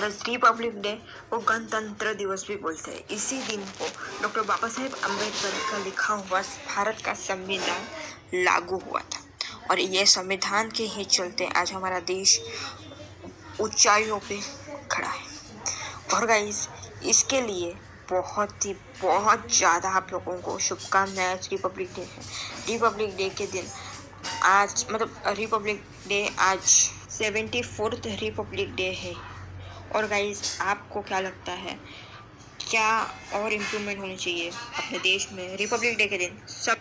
Plus Republic day वो गणतंत्र दिवस भी बोलते हैं। इसी दिन को डॉक्टर बाबा साहेब अंबेडकर का लिखा हुआ भारत का संविधान लागू हुआ था। और ये संविधान के ही चलते आज हमारा देश ऊंचाइयों पे खड़ा है। और गाइस इसके लिए बहुत ही, बहुत ज़्यादा आप लोगों को शुभकामनाएँ आज रिपब्लिक डे है। रिपब्लिक डे के दिन आज मतलब रिपब्लिक डे आज सेवेंटी फोर्थ रिपब्लिक डे है। और गाइज़ आपको क्या लगता है? क्या और इम्प्रूवमेंट होनी चाहिए अपने देश में? रिपब्लिक डे के दिन सब